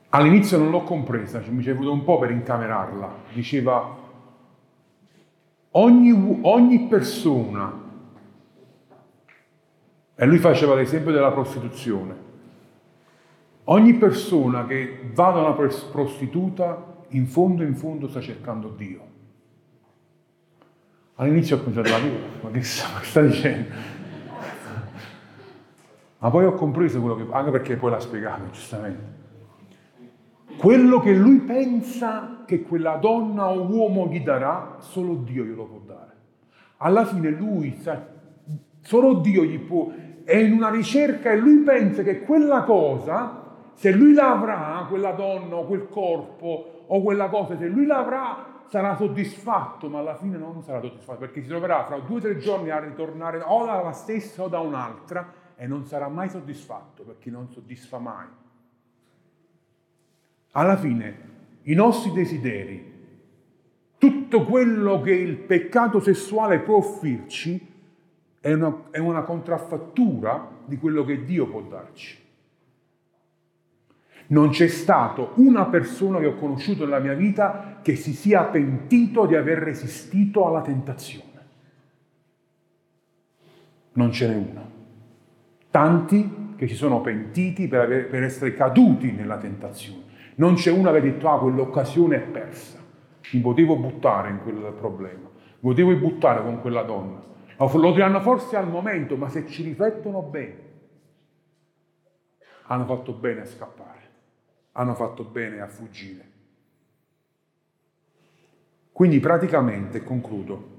all'inizio non l'ho compresa, cioè mi ci è voluto un po' per incamerarla, diceva, ogni, ogni persona, e lui faceva l'esempio della prostituzione, ogni persona che va da una prostituta in fondo in fondo sta cercando Dio. All'inizio ho pensato, ma che sta dicendo? Ma poi ho compreso quello che, anche perché poi l'ha spiegato giustamente. Quello che lui pensa che quella donna o uomo gli darà, solo Dio glielo può dare. Alla fine lui solo Dio gli può, è in una ricerca e lui pensa che quella cosa, se lui l'avrà, quella donna o quel corpo o quella cosa, se lui l'avrà, sarà soddisfatto, ma alla fine non sarà soddisfatto, perché si troverà fra due o tre giorni a ritornare o dalla stessa o da un'altra e non sarà mai soddisfatto, perché non soddisfa mai. Alla fine i nostri desideri, tutto quello che il peccato sessuale può offrirci, è una, è una contraffattura di quello che Dio può darci. Non c'è stato una persona che ho conosciuto nella mia vita che si sia pentito di aver resistito alla tentazione. Non ce n'è uno. Tanti che si sono pentiti per, aver, per essere caduti nella tentazione. Non c'è uno che ha detto, ah, quell'occasione è persa. Mi potevo buttare in quel problema. Mi potevo buttare con quella donna. Lo diranno forse al momento, ma se ci riflettono bene, hanno fatto bene a scappare hanno fatto bene a fuggire. Quindi praticamente, concludo,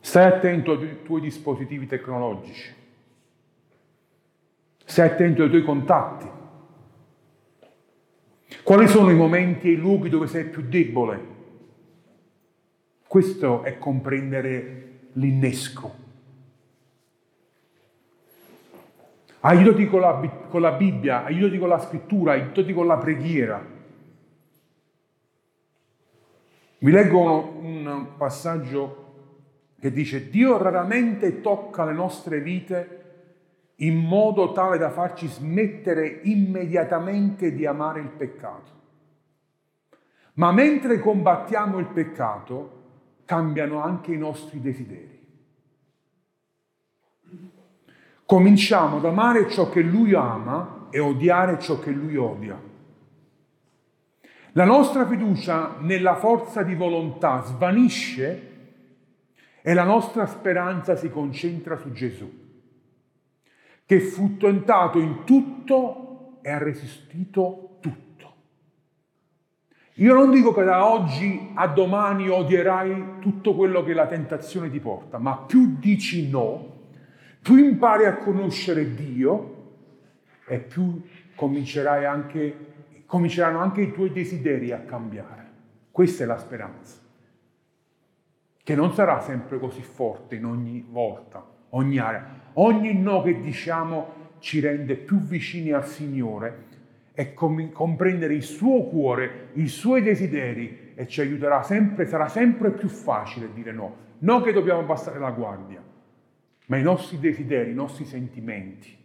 stai attento ai tuoi dispositivi tecnologici, stai attento ai tuoi contatti. Quali sono i momenti e i luoghi dove sei più debole? Questo è comprendere l'innesco Aiutati con la, con la Bibbia, aiutati con la scrittura, aiutati con la preghiera. Vi leggo un, passaggio che dice Dio raramente tocca le nostre vite in modo tale da farci smettere immediatamente di amare il peccato. Ma mentre combattiamo il peccato, cambiano anche i nostri desideri. Cominciamo ad amare ciò che lui ama e odiare ciò che lui odia. La nostra fiducia nella forza di volontà svanisce e la nostra speranza si concentra su Gesù, che fu tentato in tutto e ha resistito tutto. Io non dico che da oggi a domani odierai tutto quello che la tentazione ti porta, ma più dici no, più impari a conoscere Dio e più anche, cominceranno anche i tuoi desideri a cambiare. Questa è la speranza, che non sarà sempre così forte in ogni volta, ogni area. Ogni no che diciamo ci rende più vicini al Signore e com- comprendere il suo cuore, i suoi desideri e ci aiuterà sempre, sarà sempre più facile dire no. Non che dobbiamo passare la guardia, ma i nostri desideri, i nostri sentimenti.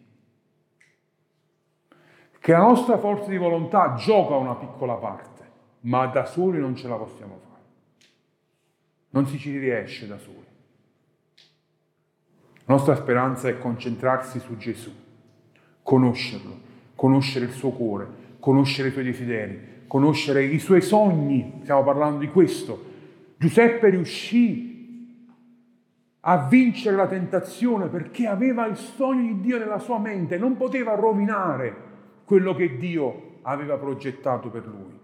Che la nostra forza di volontà gioca una piccola parte, ma da soli non ce la possiamo fare. Non si ci riesce da soli. La nostra speranza è concentrarsi su Gesù, conoscerlo, conoscere il suo cuore, conoscere i suoi desideri, conoscere i suoi sogni. Stiamo parlando di questo. Giuseppe riuscì a vincere la tentazione perché aveva il sogno di Dio nella sua mente, non poteva rovinare quello che Dio aveva progettato per lui.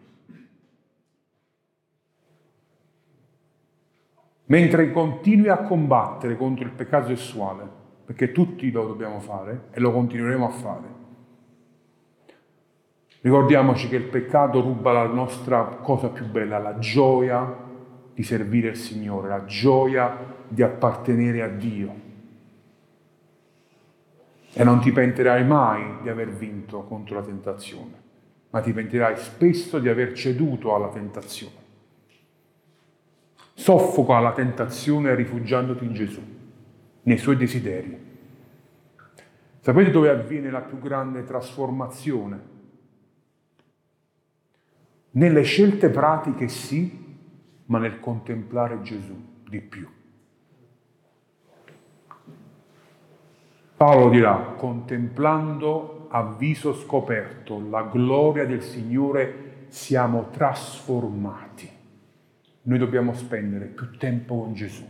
Mentre continui a combattere contro il peccato sessuale, perché tutti lo dobbiamo fare e lo continueremo a fare, ricordiamoci che il peccato ruba la nostra cosa più bella, la gioia di servire il Signore, la gioia di appartenere a Dio. E non ti pentirai mai di aver vinto contro la tentazione, ma ti pentirai spesso di aver ceduto alla tentazione. Soffoca la tentazione rifugiandoti in Gesù, nei suoi desideri. Sapete dove avviene la più grande trasformazione? Nelle scelte pratiche sì, ma nel contemplare Gesù di più. Paolo dirà, contemplando a viso scoperto la gloria del Signore, siamo trasformati. Noi dobbiamo spendere più tempo con Gesù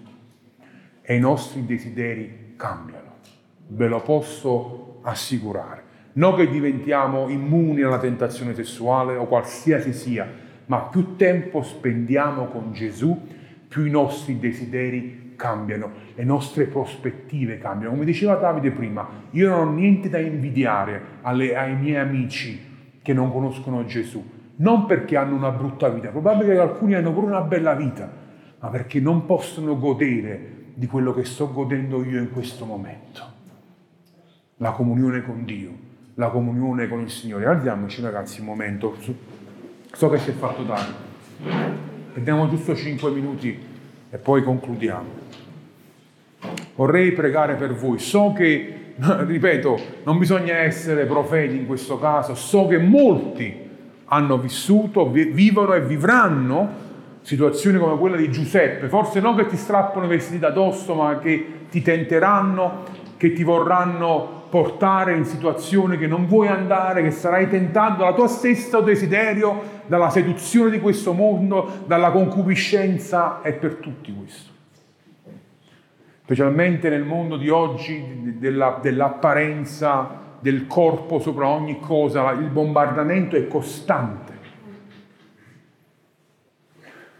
e i nostri desideri cambiano. Ve lo posso assicurare. Non che diventiamo immuni alla tentazione sessuale o qualsiasi sia, ma più tempo spendiamo con Gesù, più i nostri desideri cambiano, le nostre prospettive cambiano. Come diceva Davide prima, io non ho niente da invidiare alle, ai miei amici che non conoscono Gesù, non perché hanno una brutta vita, probabilmente alcuni hanno pure una bella vita, ma perché non possono godere di quello che sto godendo io in questo momento. La comunione con Dio, la comunione con il Signore. Alziamoci ragazzi un momento. So che si è fatto tardi. Prendiamo giusto 5 minuti e poi concludiamo. Vorrei pregare per voi. So che ripeto, non bisogna essere profeti in questo caso, so che molti hanno vissuto, vivono e vivranno situazioni come quella di Giuseppe, forse non che ti strappano i vestiti da dosso, ma che ti tenteranno, che ti vorranno portare in situazioni che non vuoi andare, che sarai tentato dalla tua stessa desiderio, dalla seduzione di questo mondo, dalla concupiscenza, è per tutti questo. Specialmente nel mondo di oggi, della, dell'apparenza del corpo sopra ogni cosa, il bombardamento è costante.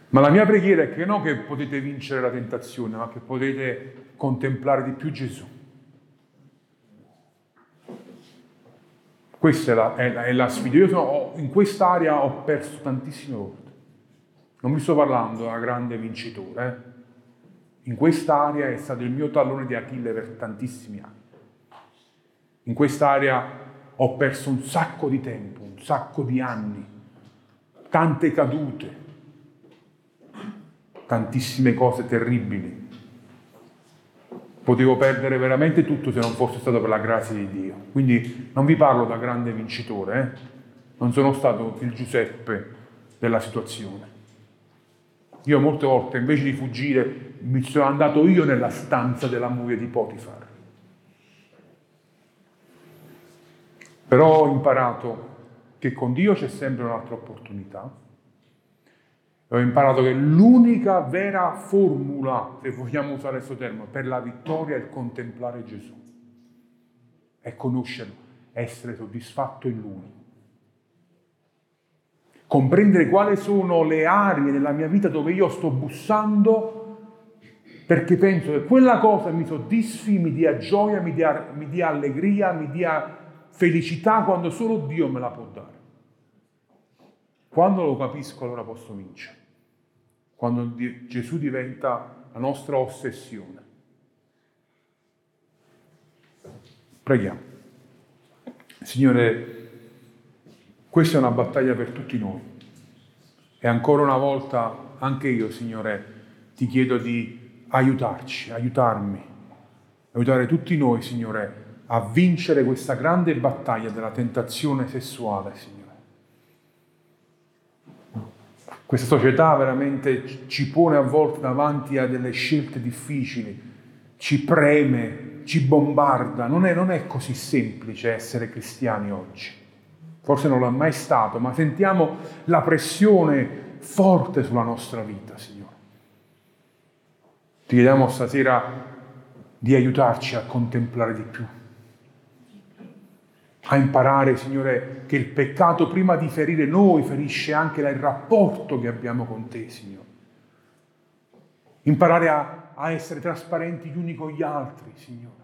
Ma la mia preghiera è che non che potete vincere la tentazione, ma che potete contemplare di più Gesù. Questa è la, è la, è la sfida. Io sono, in quest'area ho perso tantissime volte. Non mi sto parlando da grande vincitore. Eh? In quest'area è stato il mio tallone di Achille per tantissimi anni. In quest'area ho perso un sacco di tempo, un sacco di anni, tante cadute, tantissime cose terribili. Potevo perdere veramente tutto se non fosse stato per la grazia di Dio. Quindi non vi parlo da grande vincitore, eh? non sono stato il Giuseppe della situazione. Io molte volte invece di fuggire mi sono andato io nella stanza della moglie di Potifar. Però ho imparato che con Dio c'è sempre un'altra opportunità ho imparato che l'unica vera formula, se vogliamo usare questo termine, per la vittoria è contemplare Gesù, è conoscerlo, essere soddisfatto in Lui. Comprendere quali sono le aree della mia vita dove io sto bussando perché penso che quella cosa mi soddisfi, mi dia gioia, mi dia, mi dia allegria, mi dia felicità quando solo Dio me la può dare. Quando lo capisco allora posso vincere, quando Gesù diventa la nostra ossessione. Preghiamo. Signore, questa è una battaglia per tutti noi e ancora una volta anche io, Signore, ti chiedo di aiutarci, aiutarmi, aiutare tutti noi, Signore, a vincere questa grande battaglia della tentazione sessuale, Signore. Questa società veramente ci pone a volte davanti a delle scelte difficili, ci preme, ci bombarda. Non è, non è così semplice essere cristiani oggi. Forse non l'è mai stato, ma sentiamo la pressione forte sulla nostra vita, Signore. Ti chiediamo stasera di aiutarci a contemplare di più a imparare, Signore, che il peccato prima di ferire noi ferisce anche il rapporto che abbiamo con te, Signore. Imparare a, a essere trasparenti gli uni con gli altri, Signore.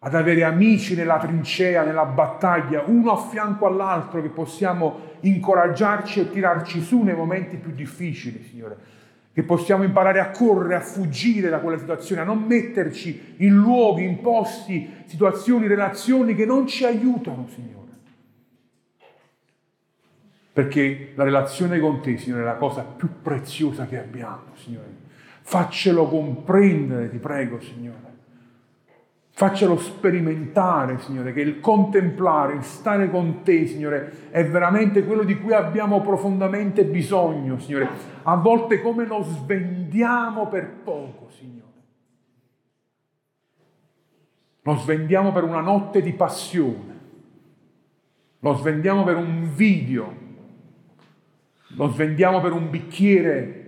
Ad avere amici nella trincea, nella battaglia, uno a fianco all'altro, che possiamo incoraggiarci e tirarci su nei momenti più difficili, Signore che possiamo imparare a correre, a fuggire da quella situazione, a non metterci in luoghi, in posti, situazioni, relazioni che non ci aiutano, Signore. Perché la relazione con te, Signore, è la cosa più preziosa che abbiamo, Signore. Faccelo comprendere, ti prego, Signore. Faccelo sperimentare, Signore, che il contemplare, il stare con te, Signore, è veramente quello di cui abbiamo profondamente bisogno, Signore. A volte come lo svendiamo per poco, Signore. Lo svendiamo per una notte di passione. Lo svendiamo per un video. Lo svendiamo per un bicchiere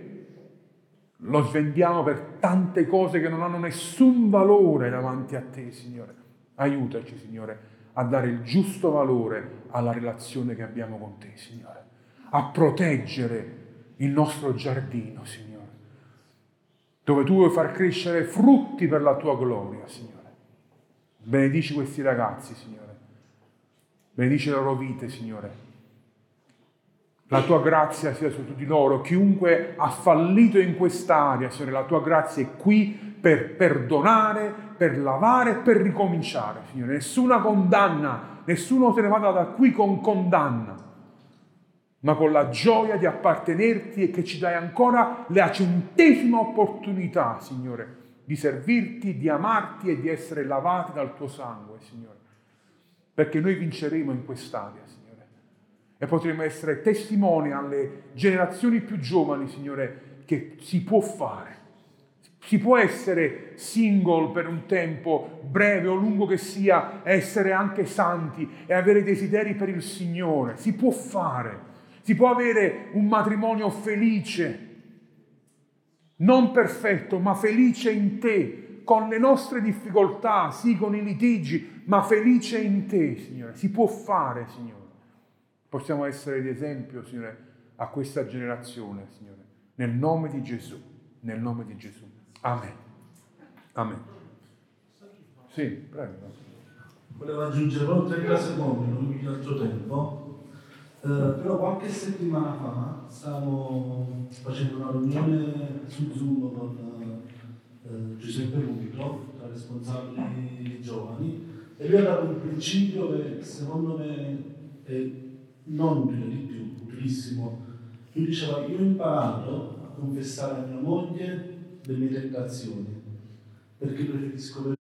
lo svendiamo per tante cose che non hanno nessun valore davanti a te, Signore. Aiutaci, Signore, a dare il giusto valore alla relazione che abbiamo con te, Signore. A proteggere il nostro giardino, Signore. Dove tu vuoi far crescere frutti per la tua gloria, Signore. Benedici questi ragazzi, Signore. Benedici le loro vite, Signore la tua grazia sia su tutti loro. Chiunque ha fallito in quest'area, Signore, la tua grazia è qui per perdonare, per lavare, per ricominciare, Signore. Nessuna condanna, nessuno se ne vada da qui con condanna, ma con la gioia di appartenerti e che ci dai ancora la centesima opportunità, Signore, di servirti, di amarti e di essere lavati dal tuo sangue, Signore. Perché noi vinceremo in quest'area. E potremo essere testimoni alle generazioni più giovani, Signore, che si può fare. Si può essere single per un tempo breve o lungo che sia, essere anche santi e avere desideri per il Signore. Si può fare. Si può avere un matrimonio felice, non perfetto, ma felice in te, con le nostre difficoltà, sì, con i litigi, ma felice in te, Signore. Si può fare, Signore. Possiamo essere di esempio, Signore, a questa generazione, Signore. Nel nome di Gesù, nel nome di Gesù. Amen. Amen. Sì, prego. Volevo aggiungere però 30 secondi, non mi altro tempo. Eh, però qualche settimana fa stavamo facendo una riunione su Zoom con eh, Giuseppe Rubito, tra responsabili giovani, e lui ha dato un principio che secondo me è non utile di più, utilissimo. Lui diceva, io ho imparato a confessare a mia moglie le mie tentazioni, perché preferisco